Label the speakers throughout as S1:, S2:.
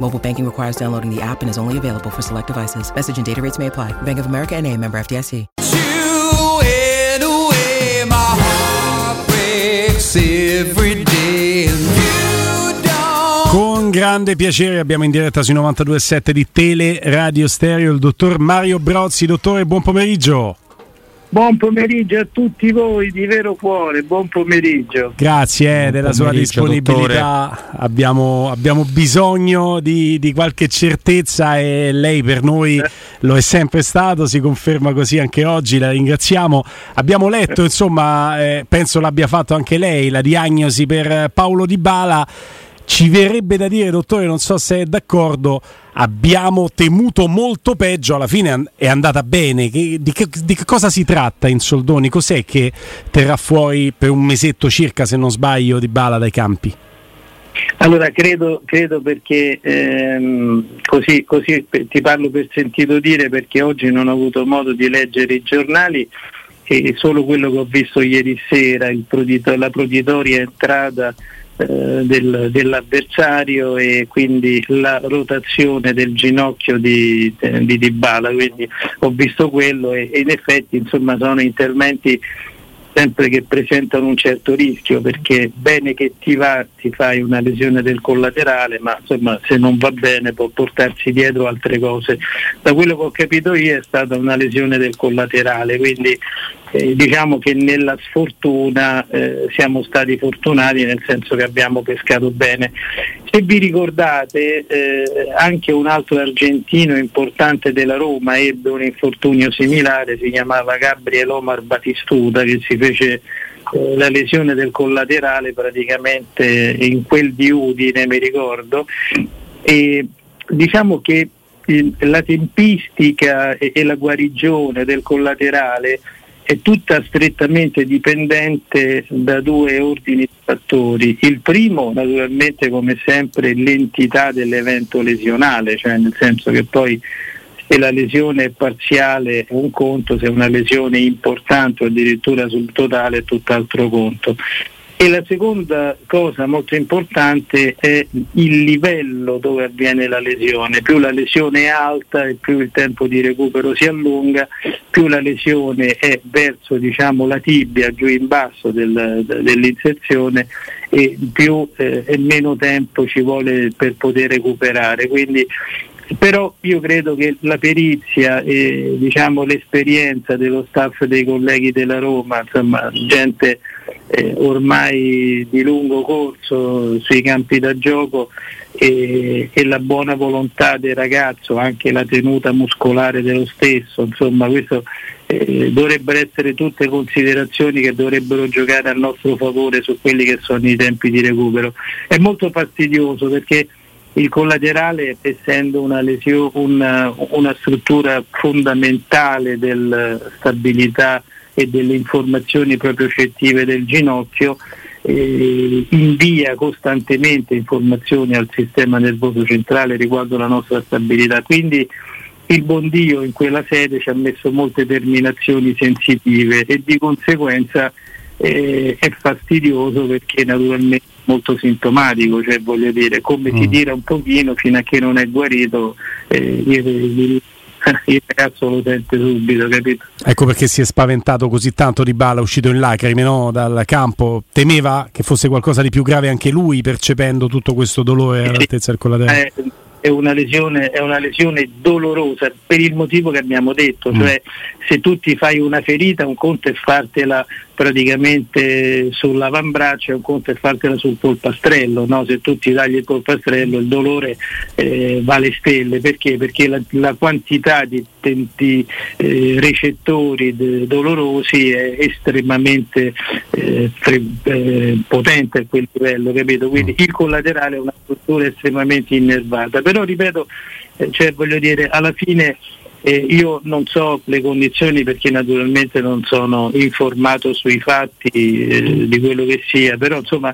S1: Mobile banking requires downloading the app and is only available for select devices. Message and data rates may apply. Bank of America and a member FDIC.
S2: You and away my heart breaks every day
S3: Con grande piacere abbiamo in diretta sui 92.7 di Tele Radio Stereo il dottor Mario Brozzi. Dottore, buon pomeriggio.
S4: Buon pomeriggio a tutti voi di vero cuore, buon pomeriggio.
S3: Grazie eh, della sua
S5: pomeriggio,
S3: disponibilità. Abbiamo, abbiamo bisogno di, di qualche certezza e lei per noi lo è sempre stato, si conferma così anche oggi. La ringraziamo. Abbiamo letto, insomma, eh, penso l'abbia fatto anche lei, la diagnosi per Paolo Di Bala. Ci verrebbe da dire, dottore, non so se è d'accordo, abbiamo temuto molto peggio, alla fine è andata bene. Di, che, di che cosa si tratta in soldoni? Cos'è che terrà fuori per un mesetto circa, se non sbaglio, di bala dai campi?
S4: Allora credo, credo perché ehm, così, così ti parlo per sentito dire perché oggi non ho avuto modo di leggere i giornali e solo quello che ho visto ieri sera, il prodito- la proditoria entrata del- dell'avversario e quindi la rotazione del ginocchio di, eh, di Dybala, quindi ho visto quello e, e in effetti insomma sono interventi sempre che presentano un certo rischio perché bene che ti va ti fai una lesione del collaterale ma insomma se non va bene può portarsi dietro altre cose. Da quello che ho capito io è stata una lesione del collaterale quindi eh, diciamo che nella sfortuna eh, siamo stati fortunati nel senso che abbiamo pescato bene. Se vi ricordate eh, anche un altro argentino importante della Roma ebbe un infortunio similare si chiamava Gabriel Omar Batistuta che si fece eh, la lesione del collaterale praticamente in quel di Udine mi ricordo. E diciamo che la tempistica e la guarigione del collaterale è tutta strettamente dipendente da due ordini di fattori. Il primo naturalmente come sempre l'entità dell'evento lesionale, cioè nel senso che poi se la lesione è parziale è un conto, se è una lesione importante o addirittura sul totale è tutt'altro conto. E la seconda cosa molto importante è il livello dove avviene la lesione. Più la lesione è alta e più il tempo di recupero si allunga, più la lesione è verso diciamo, la tibia, giù in basso del- dell'inserzione e più eh, e meno tempo ci vuole per poter recuperare. Quindi però io credo che la perizia e diciamo, l'esperienza dello staff dei colleghi della Roma, insomma, gente eh, ormai di lungo corso sui campi da gioco e, e la buona volontà del ragazzo, anche la tenuta muscolare dello stesso, insomma questo eh, dovrebbero essere tutte considerazioni che dovrebbero giocare a nostro favore su quelli che sono i tempi di recupero. È molto fastidioso perché il collaterale, essendo una, lesio- una, una struttura fondamentale della stabilità e delle informazioni propriocettive del ginocchio, eh, invia costantemente informazioni al sistema nervoso centrale riguardo la nostra stabilità. Quindi il buon Dio in quella sede ci ha messo molte terminazioni sensitive e di conseguenza eh, è fastidioso perché naturalmente è molto sintomatico, cioè voglio dire come mm. si tira un pochino fino a che non è guarito eh, il, il, il ragazzo lo sente subito, capito?
S3: Ecco perché si è spaventato così tanto di Bala, uscito in lacrime no? dal campo, temeva che fosse qualcosa di più grave anche lui percependo tutto questo dolore all'altezza del collaterale.
S4: Eh, è una, lesione, è una lesione dolorosa per il motivo che abbiamo detto, mm. cioè se tu ti fai una ferita un conto è fartela praticamente sull'avambraccio un conto è fartela sul polpastrello, no? se tu ti tagli il polpastrello il dolore eh, vale stelle, perché? Perché la, la quantità di, di eh, recettori de, dolorosi è estremamente eh, tre, eh, potente a quel livello, capito? Quindi il collaterale è una struttura estremamente innervata, però ripeto, eh, cioè, voglio dire, alla fine eh, io non so le condizioni perché naturalmente non sono informato sui fatti eh, di quello che sia, però insomma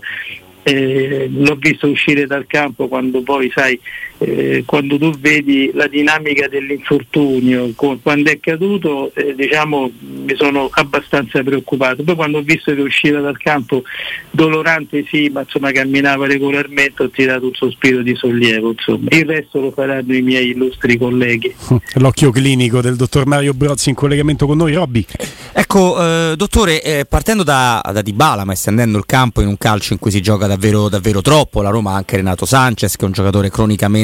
S4: eh, l'ho visto uscire dal campo quando poi sai eh, quando tu vedi la dinamica dell'infortunio quando è caduto eh, diciamo mi sono abbastanza preoccupato. Poi quando ho visto che usciva dal campo dolorante sì ma insomma camminava regolarmente ho tirato un sospiro di sollievo insomma. Il resto lo faranno i miei illustri colleghi.
S3: L'occhio clinico del dottor Mario Brozzi in collegamento con noi Robby.
S5: Ecco eh, dottore eh, partendo da, da Dybala ma estendendo il campo in un calcio in cui si gioca da davvero, davvero troppo. La Roma ha anche Renato Sanchez, che è un giocatore cronicamente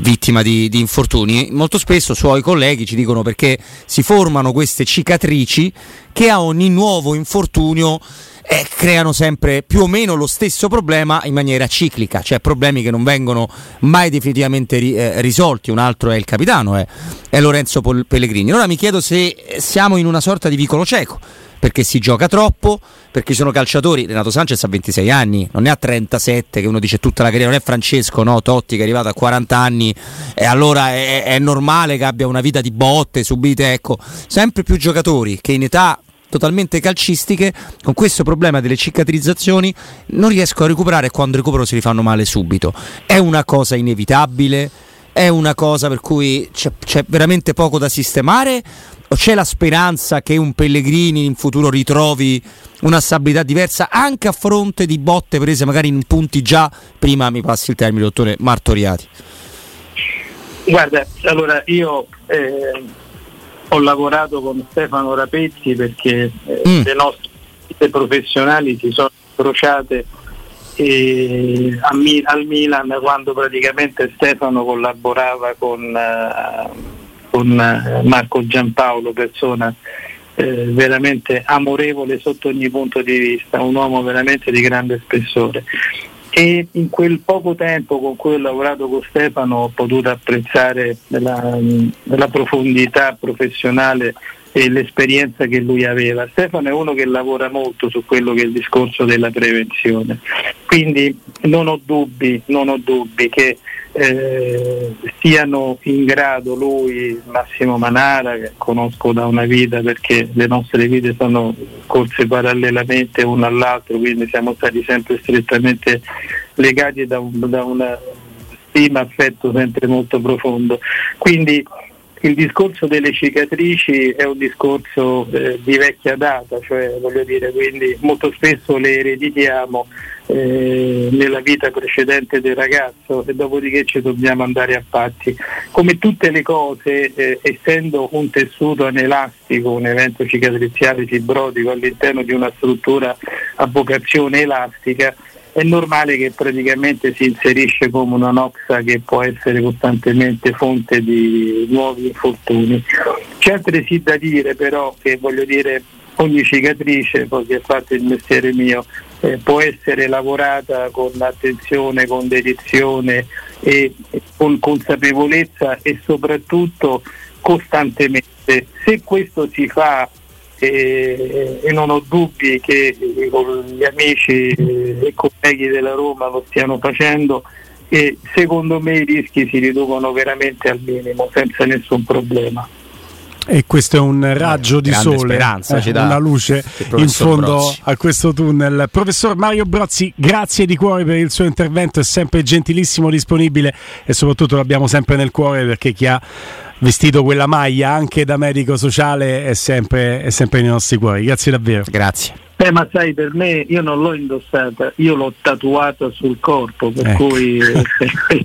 S5: vittima di, di infortuni. Molto spesso suoi colleghi ci dicono perché si formano queste cicatrici che a ogni nuovo infortunio eh, creano sempre più o meno lo stesso problema in maniera ciclica, cioè problemi che non vengono mai definitivamente ri, eh, risolti. Un altro è il capitano, è, è Lorenzo Pellegrini. Allora mi chiedo se siamo in una sorta di vicolo cieco perché si gioca troppo, perché ci sono calciatori, Renato Sanchez ha 26 anni, non ne ha 37, che uno dice tutta la carriera, non è Francesco, no, Totti che è arrivato a 40 anni e allora è, è normale che abbia una vita di botte subite, ecco, sempre più giocatori che in età totalmente calcistiche, con questo problema delle cicatrizzazioni non riesco a recuperare e quando recupero si rifanno male subito. È una cosa inevitabile? È una cosa per cui c'è, c'è veramente poco da sistemare c'è la speranza che un Pellegrini in futuro ritrovi una stabilità diversa anche a fronte di botte prese magari in punti già prima mi passi il termine dottore martoriati
S4: guarda allora io eh, ho lavorato con Stefano Rapezzi perché eh, mm. le nostre professionali si sono incrociate eh, al Milan quando praticamente Stefano collaborava con eh, con eh, Marco Giampaolo, persona eh, veramente amorevole sotto ogni punto di vista, un uomo veramente di grande spessore. E in quel poco tempo con cui ho lavorato con Stefano ho potuto apprezzare la, la profondità professionale e l'esperienza che lui aveva. Stefano è uno che lavora molto su quello che è il discorso della prevenzione, quindi non ho dubbi, non ho dubbi che eh, siano in grado lui, Massimo Manara, che conosco da una vita perché le nostre vite sono corse parallelamente una all'altro, quindi siamo stati sempre strettamente legati da, un, da una stima, affetto sempre molto profondo. Quindi il discorso delle cicatrici è un discorso eh, di vecchia data, cioè voglio dire, quindi molto spesso le ereditiamo eh, nella vita precedente del ragazzo e dopodiché ci dobbiamo andare a patti. Come tutte le cose, eh, essendo un tessuto anelastico, un evento cicatriziale fibrotico all'interno di una struttura a vocazione elastica, è normale che praticamente si inserisce come una noxa che può essere costantemente fonte di nuovi infortuni. C'è altresì da dire però che voglio dire ogni cicatrice, poi che è fatto il mestiere mio, eh, può essere lavorata con attenzione, con dedizione e con consapevolezza e soprattutto costantemente. Se questo si fa e, e, non ho dubbi che con gli amici e colleghi della Roma lo stiano facendo e secondo me i rischi si riducono veramente al minimo senza nessun problema.
S3: E questo è un raggio di
S5: grande
S3: sole,
S5: speranza,
S3: eh, una luce in fondo
S5: Brozzi.
S3: a questo tunnel. Professor Mario Brozzi, grazie di cuore per il suo intervento, è sempre gentilissimo, disponibile e soprattutto l'abbiamo sempre nel cuore perché chi ha vestito quella maglia anche da medico sociale è sempre, è sempre nei nostri cuori. Grazie davvero.
S5: Grazie.
S4: Eh, ma sai, per me io non l'ho indossata, io l'ho tatuata sul corpo, per
S3: Ecco.
S4: cui eh,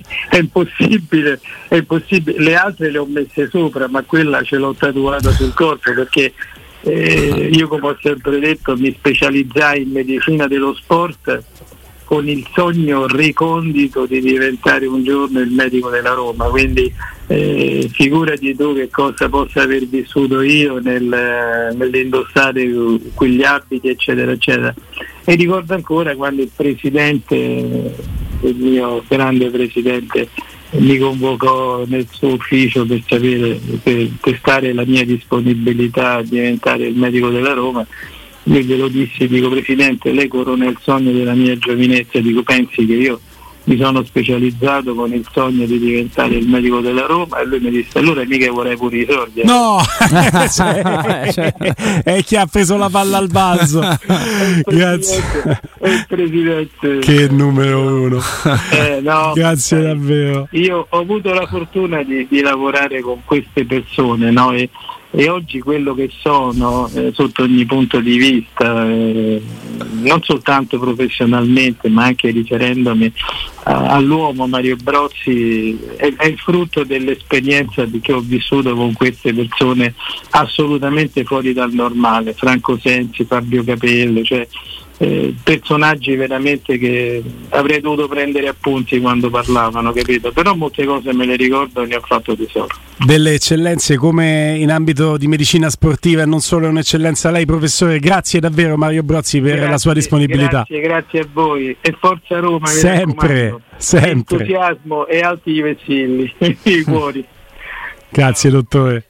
S4: è, impossibile, è impossibile. Le altre le ho messe sopra, ma quella ce l'ho tatuata sul corpo perché eh, io, come ho sempre detto, mi specializzai in medicina dello sport con il sogno recondito di diventare un giorno il medico della Roma, quindi eh, figurati tu che cosa possa aver vissuto io nel, nell'indossare quegli abiti eccetera eccetera. E ricordo ancora quando il presidente, il mio grande presidente mi convocò nel suo ufficio per sapere, per testare la mia disponibilità a diventare il medico della Roma io glielo dissi, dico Presidente, lei corona il sogno della mia giovinezza, dico pensi che io mi sono specializzato con il sogno di diventare il medico della Roma e lui mi disse allora mica vorrei pure i soldi. eh."
S3: No, Cioè, è chi ha preso la palla al balzo. Grazie.
S4: il presidente.
S3: Che numero uno.
S4: Eh, no,
S3: Grazie
S4: eh,
S3: davvero.
S4: Io ho avuto la fortuna di, di lavorare con queste persone no? e, e oggi quello che sono eh, sotto ogni punto di vista, eh, non soltanto professionalmente ma anche riferendomi a- all'uomo Mario Brozzi, è, è il frutto dell'esperienza che ho vissuto con queste persone assolutamente fuori dal normale, Franco Sensi, Fabio Capello, cioè eh, personaggi veramente che avrei dovuto prendere appunti quando parlavano, capito? Però molte cose me le ricordo e ne ho fatto tesoro.
S3: Delle eccellenze come in ambito di medicina sportiva e non solo è un'eccellenza lei professore, grazie davvero Mario Brozzi per la sua
S4: Grazie,
S3: disponibilità.
S4: Grazie, grazie a voi e forza Roma.
S3: Sempre, sempre.
S4: Entusiasmo e alti vessilli, i cuori.
S3: Grazie dottore.